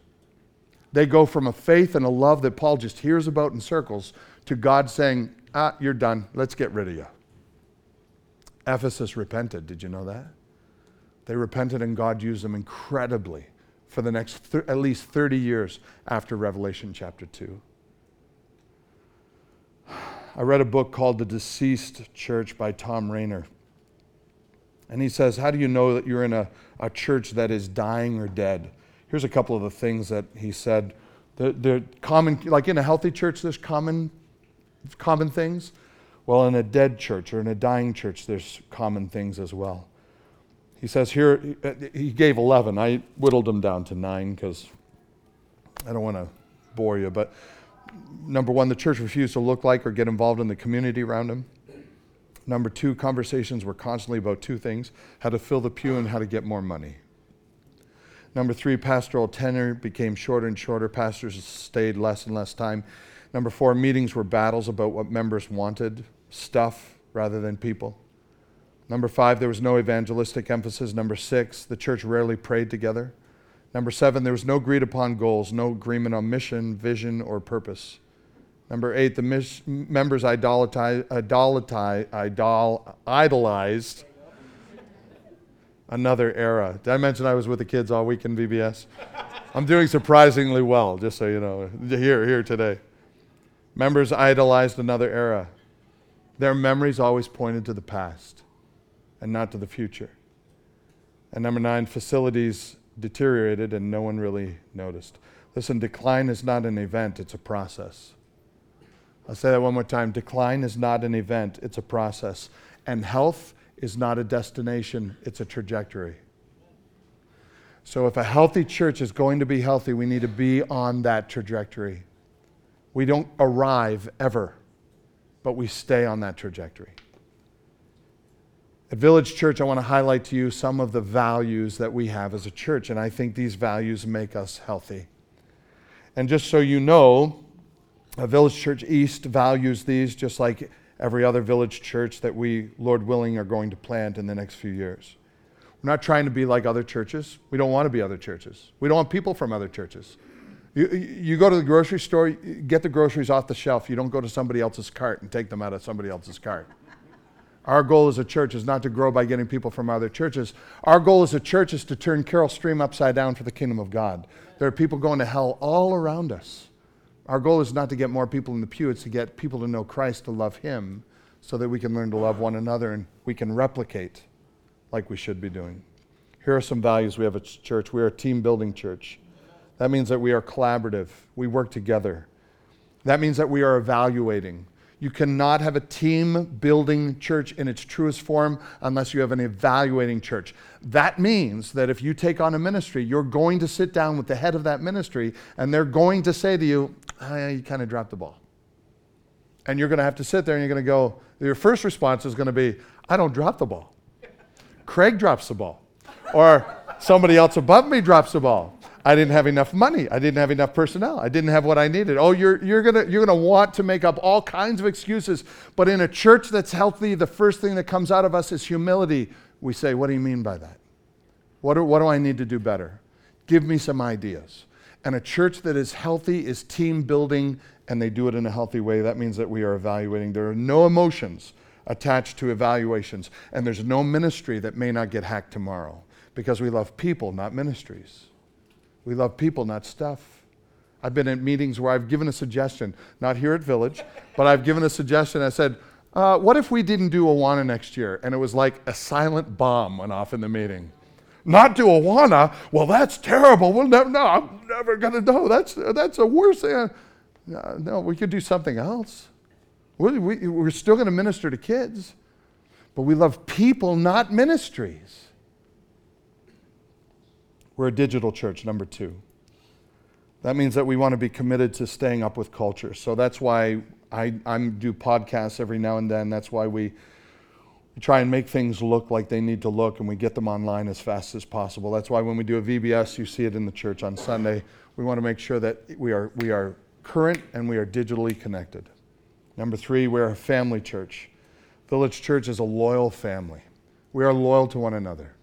They go from a faith and a love that Paul just hears about in circles to God saying, Ah, you're done. Let's get rid of you. Ephesus repented. Did you know that? They repented and God used them incredibly for the next at least 30 years after Revelation chapter 2. I read a book called The Deceased Church by Thom Rainer. And he says, How do you know that you're in a, a church that is dying or dead? Here's a couple of the things that he said. The, the common, like in a healthy church, there's common common things? Well, in a dead church or in a dying church, there's common things as well. He says here, he gave 11. I whittled them down to nine because I don't want to bore you. But number one, the church refused to look like or get involved in the community around him. Number two, conversations were constantly about two things how to fill the pew and how to get more money. Number three, pastoral tenure became shorter and shorter. Pastors stayed less and less time. Number four, meetings were battles about what members wanted, stuff rather than people. Number five, there was no evangelistic emphasis. Number six, the church rarely prayed together. Number seven, there was no agreed upon goals, no agreement on mission, vision, or purpose. Number eight, the mis- members idol- idolized another era. Did I mention I was with the kids all week in VBS? I'm doing surprisingly well, just so you know, here, here today. Members idolized another era. Their memories always pointed to the past and not to the future. And number nine, facilities deteriorated and no one really noticed. Listen, decline is not an event, it's a process. I'll say that one more time. Decline is not an event, it's a process. And health is not a destination, it's a trajectory. So if a healthy church is going to be healthy, we need to be on that trajectory. We don't arrive ever, but we stay on that trajectory. At Village Church, I want to highlight to you some of the values that we have as a church, and I think these values make us healthy. And just so you know, uh, Village Church East values these just like every other village church that we, Lord willing, are going to plant in the next few years. We're not trying to be like other churches. We don't want to be other churches. We don't want people from other churches. You, you go to the grocery store, get the groceries off the shelf. You don't go to somebody else's cart and take them out of somebody else's cart. Our goal as a church is not to grow by getting people from other churches. Our goal as a church is to turn Carol Stream upside down for the kingdom of God. There are people going to hell all around us. Our goal is not to get more people in the pew, it's to get people to know Christ, to love Him, so that we can learn to love one another and we can replicate like we should be doing. Here are some values we have at church. We are a team building church. That means that we are collaborative, we work together. That means that we are evaluating. You cannot have a team building church in its truest form unless you have an evaluating church. That means that if you take on a ministry, you're going to sit down with the head of that ministry and they're going to say to you, oh, You kind of dropped the ball. And you're going to have to sit there and you're going to go, Your first response is going to be, I don't drop the ball. Craig drops the ball. Or somebody else above me drops the ball. I didn't have enough money. I didn't have enough personnel. I didn't have what I needed. Oh, you're, you're going you're gonna want to make up all kinds of excuses. But in a church that's healthy, the first thing that comes out of us is humility. We say, What do you mean by that? What do, what do I need to do better? Give me some ideas. And a church that is healthy is team building, and they do it in a healthy way. That means that we are evaluating. There are no emotions attached to evaluations, and there's no ministry that may not get hacked tomorrow because we love people, not ministries. We love people, not stuff. I've been at meetings where I've given a suggestion, not here at Village, but I've given a suggestion. I said, uh, What if we didn't do Awana next year? And it was like a silent bomb went off in the meeting. Not do Awana. Well, that's terrible. We'll never, no, I'm never going to know. That's, that's a worse thing. No, no, we could do something else. We, we're still going to minister to kids, but we love people, not ministries. We're a digital church, number two. That means that we want to be committed to staying up with culture. So that's why I I'm, do podcasts every now and then. That's why we try and make things look like they need to look and we get them online as fast as possible. That's why when we do a VBS, you see it in the church on Sunday. We want to make sure that we are, we are current and we are digitally connected. Number three, we're a family church. Village Church is a loyal family. We are loyal to one another.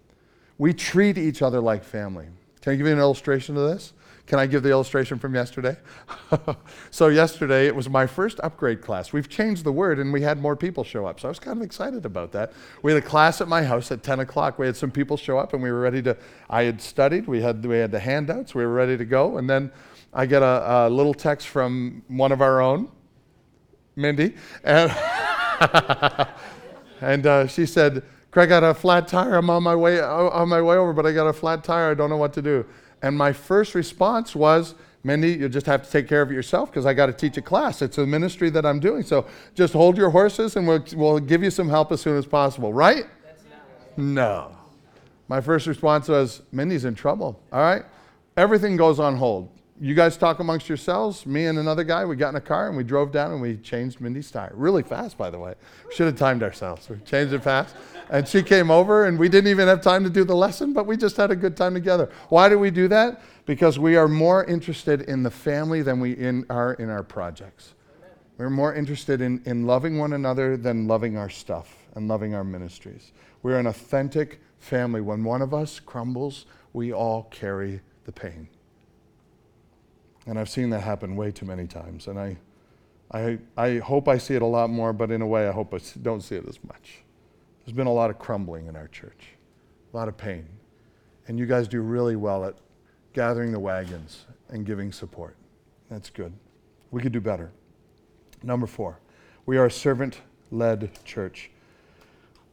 We treat each other like family. Can I give you an illustration of this? Can I give the illustration from yesterday? so, yesterday it was my first upgrade class. We've changed the word and we had more people show up. So, I was kind of excited about that. We had a class at my house at 10 o'clock. We had some people show up and we were ready to. I had studied, we had, we had the handouts, we were ready to go. And then I get a, a little text from one of our own, Mindy, and, and uh, she said, Craig, got a flat tire. I'm on my way uh, on my way over, but I got a flat tire. I don't know what to do. And my first response was, Mindy, you just have to take care of it yourself because I got to teach a class. It's a ministry that I'm doing. So just hold your horses and we'll, we'll give you some help as soon as possible, right? No. My first response was, Mindy's in trouble, all right? Everything goes on hold. You guys talk amongst yourselves. Me and another guy, we got in a car and we drove down and we changed Mindy's tire. Really fast, by the way. Should have timed ourselves. We changed it fast. And she came over, and we didn't even have time to do the lesson, but we just had a good time together. Why do we do that? Because we are more interested in the family than we in, are in our projects. We're more interested in, in loving one another than loving our stuff and loving our ministries. We're an authentic family. When one of us crumbles, we all carry the pain. And I've seen that happen way too many times. And I, I, I hope I see it a lot more, but in a way, I hope I don't see it as much. There's been a lot of crumbling in our church, a lot of pain. And you guys do really well at gathering the wagons and giving support. That's good. We could do better. Number four, we are a servant led church.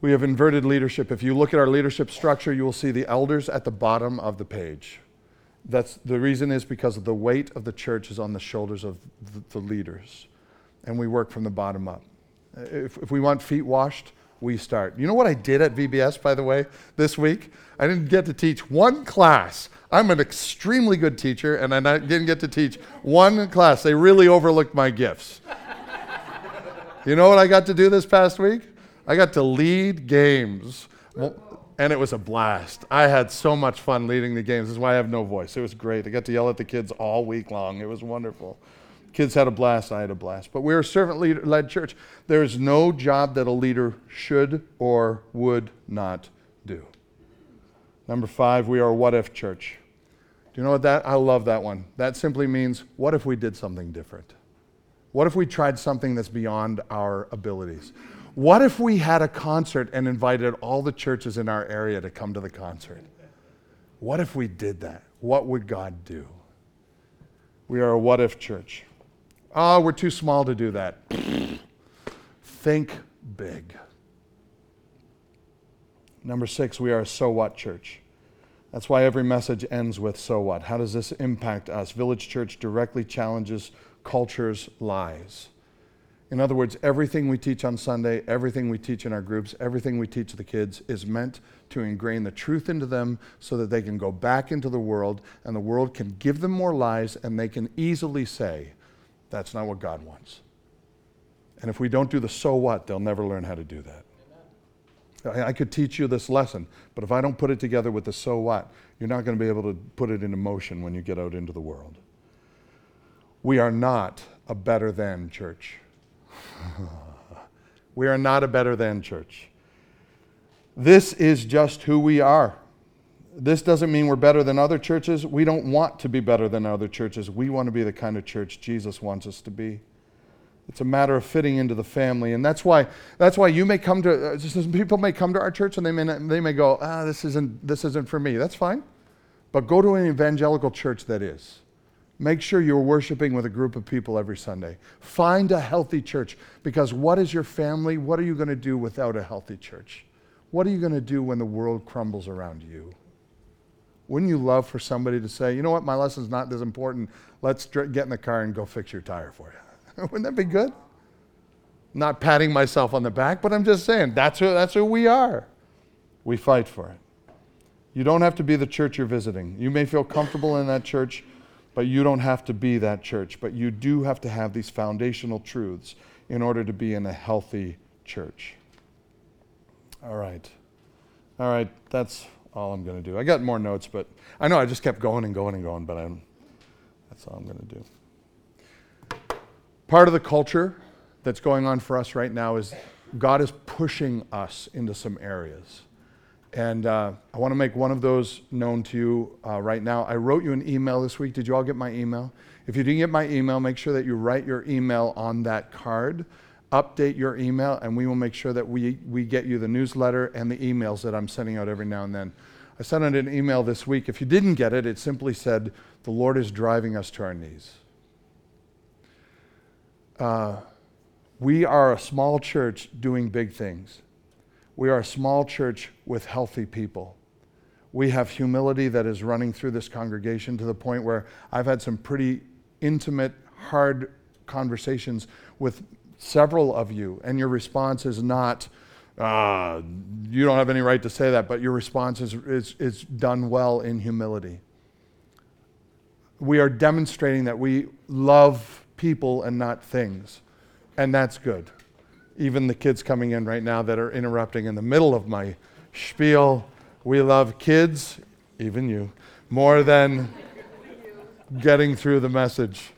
We have inverted leadership. If you look at our leadership structure, you will see the elders at the bottom of the page. That's, the reason is because of the weight of the church is on the shoulders of the, the leaders. And we work from the bottom up. If, if we want feet washed, we start. You know what I did at VBS, by the way, this week? I didn't get to teach one class. I'm an extremely good teacher, and I didn't get to teach one class. They really overlooked my gifts. you know what I got to do this past week? I got to lead games. And it was a blast. I had so much fun leading the games. This is why I have no voice. It was great. I got to yell at the kids all week long. It was wonderful. Kids had a blast, I had a blast. But we're a servant led church. There is no job that a leader should or would not do. Number five, we are a what if church. Do you know what that? I love that one. That simply means what if we did something different? What if we tried something that's beyond our abilities? What if we had a concert and invited all the churches in our area to come to the concert? What if we did that? What would God do? We are a what if church. Oh, we're too small to do that. Think big. Number six, we are a so what church. That's why every message ends with so what. How does this impact us? Village Church directly challenges culture's lies. In other words, everything we teach on Sunday, everything we teach in our groups, everything we teach the kids is meant to ingrain the truth into them so that they can go back into the world and the world can give them more lies and they can easily say, that's not what God wants. And if we don't do the so what, they'll never learn how to do that. I, could teach you this lesson, but if I don't put it together with the so what, you're not going to be able to put it into motion when you get out into the world. We are not a better than church. we are not a better than church. This is just who we are. This doesn't mean we're better than other churches. We don't want to be better than other churches. We want to be the kind of church Jesus wants us to be. It's a matter of fitting into the family, and that's why that's why you may come to uh, people may come to our church and they may not, they may go, ah, this isn't this isn't for me. That's fine, but go to an evangelical church that is. Make sure you're worshiping with a group of people every Sunday. Find a healthy church because what is your family? What are you going to do without a healthy church? What are you going to do when the world crumbles around you? Wouldn't you love for somebody to say, you know what, my lesson's not this important. Let's get in the car and go fix your tire for you. Wouldn't that be good? Not patting myself on the back, but I'm just saying that's who, that's who we are. We fight for it. You don't have to be the church you're visiting. You may feel comfortable in that church, but you don't have to be that church. But you do have to have these foundational truths in order to be in a healthy church. All right. All right, that's all I'm going to do. I got more notes, but I know I just kept going and going and going, but I'm, that's all I'm going to do. Part of the culture that's going on for us right now is God is pushing us into some areas. And uh, I want to make one of those known to you uh, right now. I wrote you an email this week. Did you all get my email? If you didn't get my email, make sure that you write your email on that card. Update your email, and we will make sure that we, we get you the newsletter and the emails that I'm sending out every now and then. I sent out an email this week. If you didn't get it, it simply said, The Lord is driving us to our knees. Uh, we are a small church doing big things. We are a small church with healthy people. We have humility that is running through this congregation to the point where I've had some pretty intimate, hard conversations with several of you, and your response is not, uh, you don't have any right to say that, but your response is, is, is done well in humility. We are demonstrating that we love people and not things and that's good. Even the kids coming in right now that are interrupting in the middle of my spiel, we love kids, even you, more than getting through the message.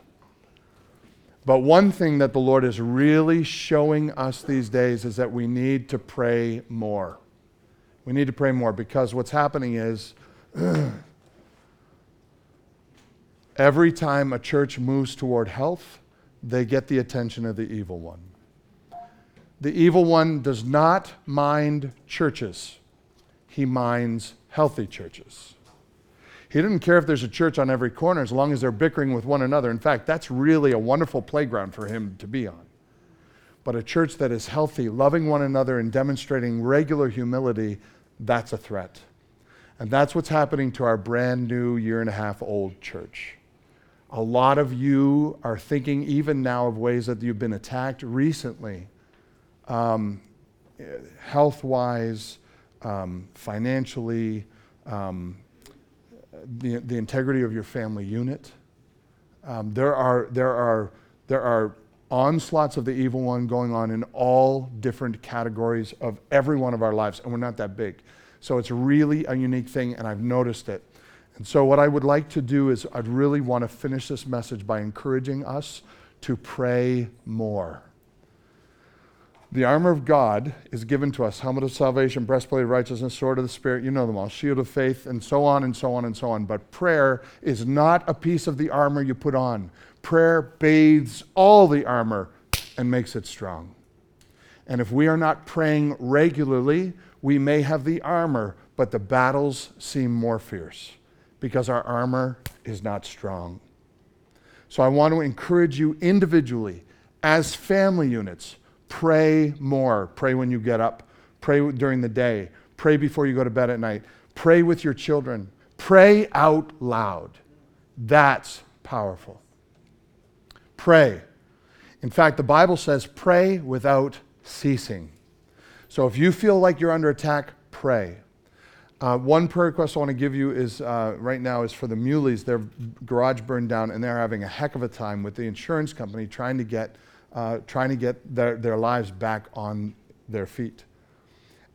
But one thing that the Lord is really showing us these days is that we need to pray more. We need to pray more because what's happening is every time a church moves toward health, they get the attention of the evil one. The evil one does not mind churches, he minds healthy churches. He doesn't care if there's a church on every corner as long as they're bickering with one another. In fact, that's really a wonderful playground for him to be on. But a church that is healthy, loving one another, and demonstrating regular humility, that's a threat. And that's what's happening to our brand new year and a half old church. A lot of you are thinking even now of ways that you've been attacked recently, um, health wise, um, financially, um, the, the integrity of your family unit. Um, there, are, there, are, there are onslaughts of the evil one going on in all different categories of every one of our lives, and we're not that big. So it's really a unique thing, and I've noticed it. And so, what I would like to do is, I'd really want to finish this message by encouraging us to pray more. The armor of God is given to us helmet of salvation, breastplate of righteousness, sword of the Spirit, you know them all, shield of faith, and so on and so on and so on. But prayer is not a piece of the armor you put on. Prayer bathes all the armor and makes it strong. And if we are not praying regularly, we may have the armor, but the battles seem more fierce because our armor is not strong. So I want to encourage you individually, as family units, pray more. Pray when you get up, pray during the day, pray before you go to bed at night, pray with your children, pray out loud. That's powerful. Pray. In fact, the Bible says pray without ceasing. So if you feel like you're under attack, pray. Uh, one prayer request I want to give you is uh, right now is for the Muleys. Their garage burned down, and they're having a heck of a time with the insurance company trying to get uh, trying to get their, their lives back on their feet.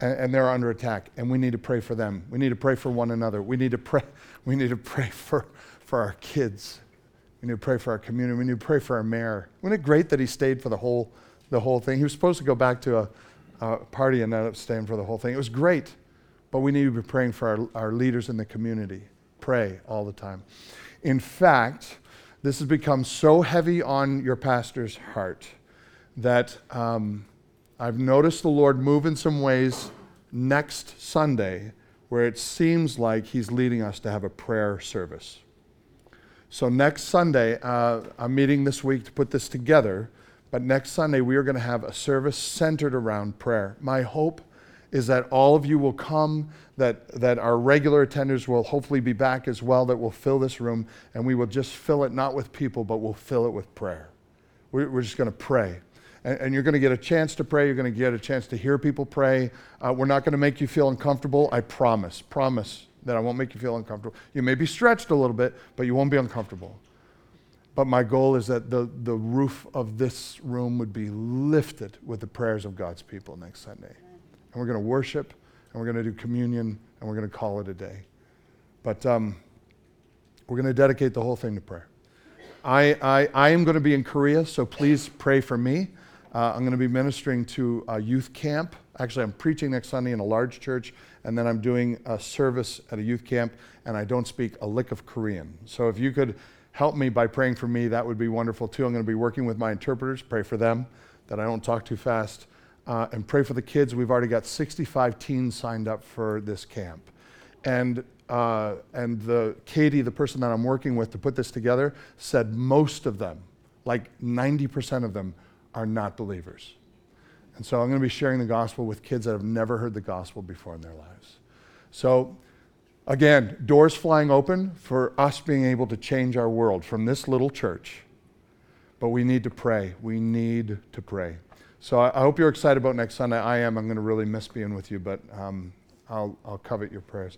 And, and, they're under attack, and we need to pray for them. We need to pray for one another. We need to pray. We need to pray for for our kids. We need to pray for our community. We need to pray for our mayor. Wasn't it great that he stayed for the whole the whole thing? He was supposed to go back to a, a party and ended up staying for the whole thing. It was great. But we need to be praying for our, our leaders in the community. Pray all the time. In fact, this has become so heavy on your pastor's heart that um, I've noticed the Lord move in some ways next Sunday where it seems like He's leading us to have a prayer service. So, next Sunday, uh, I'm meeting this week to put this together, but next Sunday we are going to have a service centered around prayer. My hope is that all of you will come, that, that our regular attenders will hopefully be back as well, that will fill this room, and we will just fill it not with people, but we'll fill it with prayer. We're, we're just going to pray. And, and, you're going to get a chance to pray. You're going to get a chance to hear people pray. Uh, we're not going to make you feel uncomfortable. I promise. Promise that I won't make you feel uncomfortable. You may be stretched a little bit, but you won't be uncomfortable. But my goal is that the, the roof of this room would be lifted with the prayers of God's people next Sunday. And we're going to worship, and we're going to do communion, and we're going to call it a day. But um, we're going to dedicate the whole thing to prayer. I, I, I am going to be in Korea, so please pray for me. Uh, I'm going to be ministering to a youth camp. Actually, I'm preaching next Sunday in a large church, and then I'm doing a service at a youth camp, and I don't speak a lick of Korean. So if you could help me by praying for me, that would be wonderful too. I'm going to be working with my interpreters. Pray for them that I don't talk too fast. Uh, and pray for the kids. We've already got 65 teens signed up for this camp. And, uh, and the, Katie, the person that I'm working with to put this together, said most of them, like 90% of them, are not believers. And so I'm going to be sharing the gospel with kids that have never heard the gospel before in their lives. So, again, doors flying open for us being able to change our world from this little church. But we need to pray. We need to pray. So I, I hope you're excited about next Sunday. I am. I'm going to really miss being with you, but um, I'll, I'll covet your prayers.